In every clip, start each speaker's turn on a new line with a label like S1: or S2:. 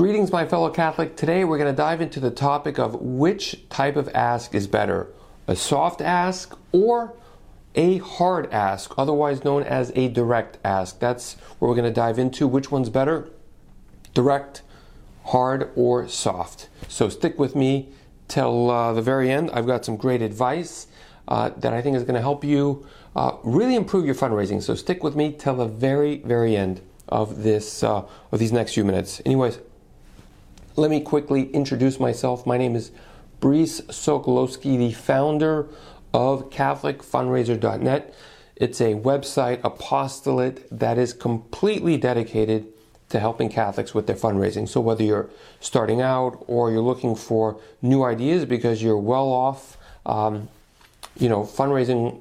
S1: Greetings, my fellow Catholic. Today we're going to dive into the topic of which type of ask is better a soft ask or a hard ask, otherwise known as a direct ask. That's where we're going to dive into. Which one's better? Direct, hard, or soft? So stick with me till uh, the very end. I've got some great advice uh, that I think is going to help you uh, really improve your fundraising. So stick with me till the very, very end of this uh, of these next few minutes. Anyways, let me quickly introduce myself. My name is Brice Sokolowski, the founder of CatholicFundraiser.net. It's a website apostolate that is completely dedicated to helping Catholics with their fundraising. So whether you're starting out or you're looking for new ideas because you're well off, um, you know, fundraising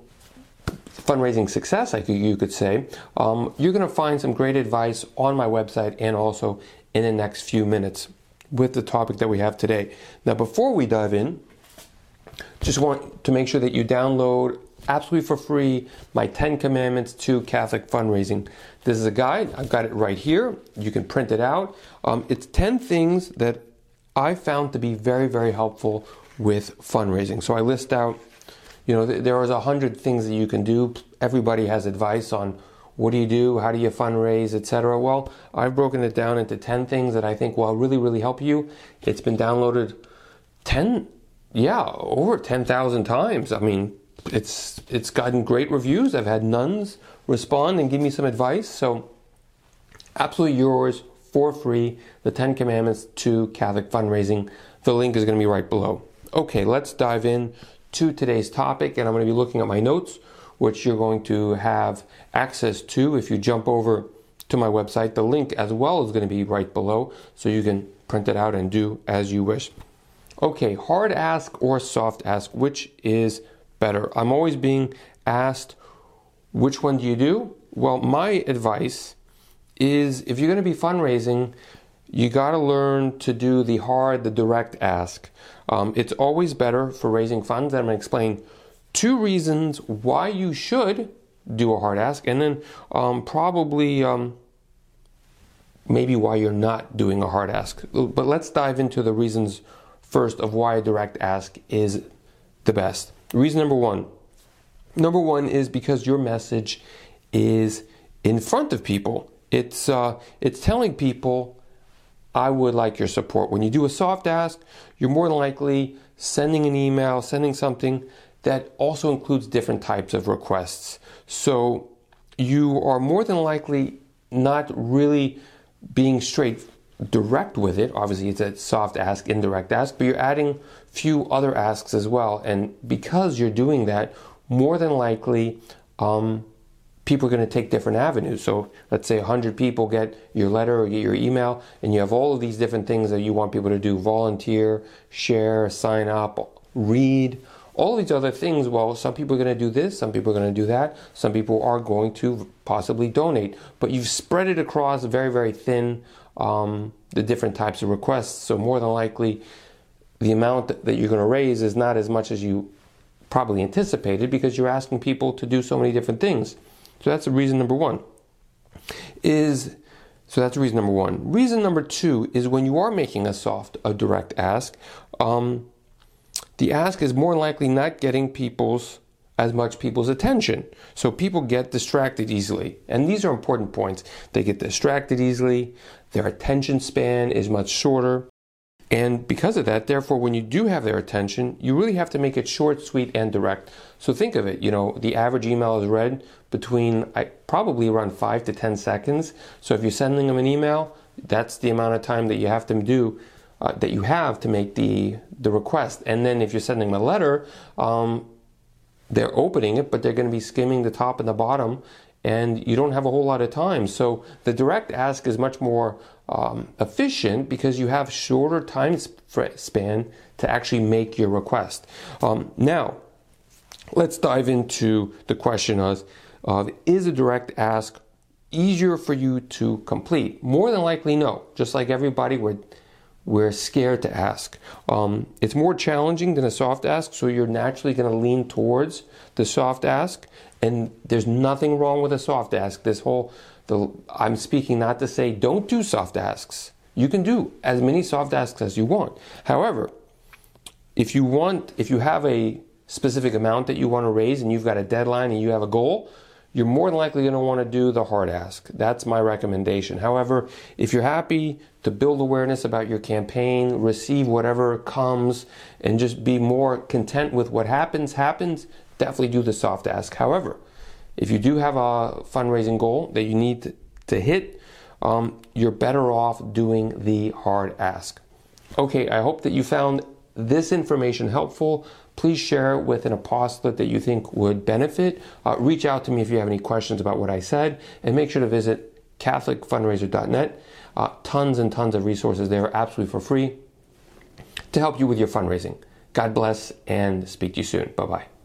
S1: fundraising success, I you could say, um, you're going to find some great advice on my website and also in the next few minutes with the topic that we have today. Now, before we dive in, just want to make sure that you download absolutely for free my 10 commandments to Catholic fundraising. This is a guide. I've got it right here. You can print it out. Um, it's 10 things that I found to be very, very helpful with fundraising. So I list out, you know, th- there is a hundred things that you can do. Everybody has advice on what do you do, how do you fundraise, etc. Well, I've broken it down into 10 things that I think will really, really help you. It's been downloaded 10 yeah, over 10,000 times. I mean, it's it's gotten great reviews. I've had nuns respond and give me some advice. So, absolutely yours for free. The Ten Commandments to Catholic fundraising. The link is going to be right below. Okay, let's dive in to today's topic, and I'm going to be looking at my notes, which you're going to have access to if you jump over to my website. The link as well is going to be right below, so you can print it out and do as you wish. Okay, hard ask or soft ask, which is better? I'm always being asked, which one do you do? Well, my advice is if you're going to be fundraising, you got to learn to do the hard, the direct ask. Um, it's always better for raising funds. I'm going to explain two reasons why you should do a hard ask, and then um, probably um, maybe why you're not doing a hard ask. But let's dive into the reasons first of why a direct ask is the best. Reason number one. Number one is because your message is in front of people. It's uh, it's telling people, I would like your support. When you do a soft ask, you're more than likely sending an email, sending something that also includes different types of requests. So you are more than likely not really being straight direct with it. Obviously, it's a soft ask, indirect ask, but you're adding few other asks as well. And because you're doing that, more than likely, um, people are going to take different avenues. So let's say 100 people get your letter or get your email, and you have all of these different things that you want people to do volunteer, share, sign up, read. All these other things, well, some people are going to do this, some people are going to do that, some people are going to possibly donate, but you've spread it across very, very thin um, the different types of requests. So more than likely, the amount that you're going to raise is not as much as you probably anticipated because you're asking people to do so many different things. So that's reason number one. Is so that's reason number one. Reason number two is when you are making a soft, a direct ask, um, the ask is more likely not getting people's as much people's attention. So people get distracted easily. And these are important points. They get distracted easily, their attention span is much shorter. And because of that, therefore, when you do have their attention, you really have to make it short, sweet, and direct. So think of it, you know, the average email is read between probably around five to 10 seconds. So if you're sending them an email, that's the amount of time that you have to do, uh, that you have to make the, the request. And then if you're sending them a letter, um, they're opening it, but they're going to be skimming the top and the bottom, and you don't have a whole lot of time. So the direct ask is much more um, efficient because you have shorter time span to actually make your request. Um, now, let's dive into the question of, of is a direct ask easier for you to complete? More than likely, no. Just like everybody, we're we're scared to ask. Um, it's more challenging than a soft ask, so you're naturally going to lean towards the soft ask. And there's nothing wrong with a soft ask. This whole, the, I'm speaking not to say don't do soft asks. you can do as many soft asks as you want. However, if you want, if you have a specific amount that you want to raise and you've got a deadline and you have a goal, you're more than likely going to want to do the hard ask. That's my recommendation. However, if you're happy to build awareness about your campaign, receive whatever comes, and just be more content with what happens, happens, definitely do the soft ask. However, if you do have a fundraising goal that you need to hit, um, you're better off doing the hard ask. Okay, I hope that you found this information helpful please share it with an apostolate that you think would benefit. Uh, reach out to me if you have any questions about what I said, and make sure to visit CatholicFundraiser.net. Uh, tons and tons of resources there, absolutely for free, to help you with your fundraising. God bless and speak to you soon. Bye bye.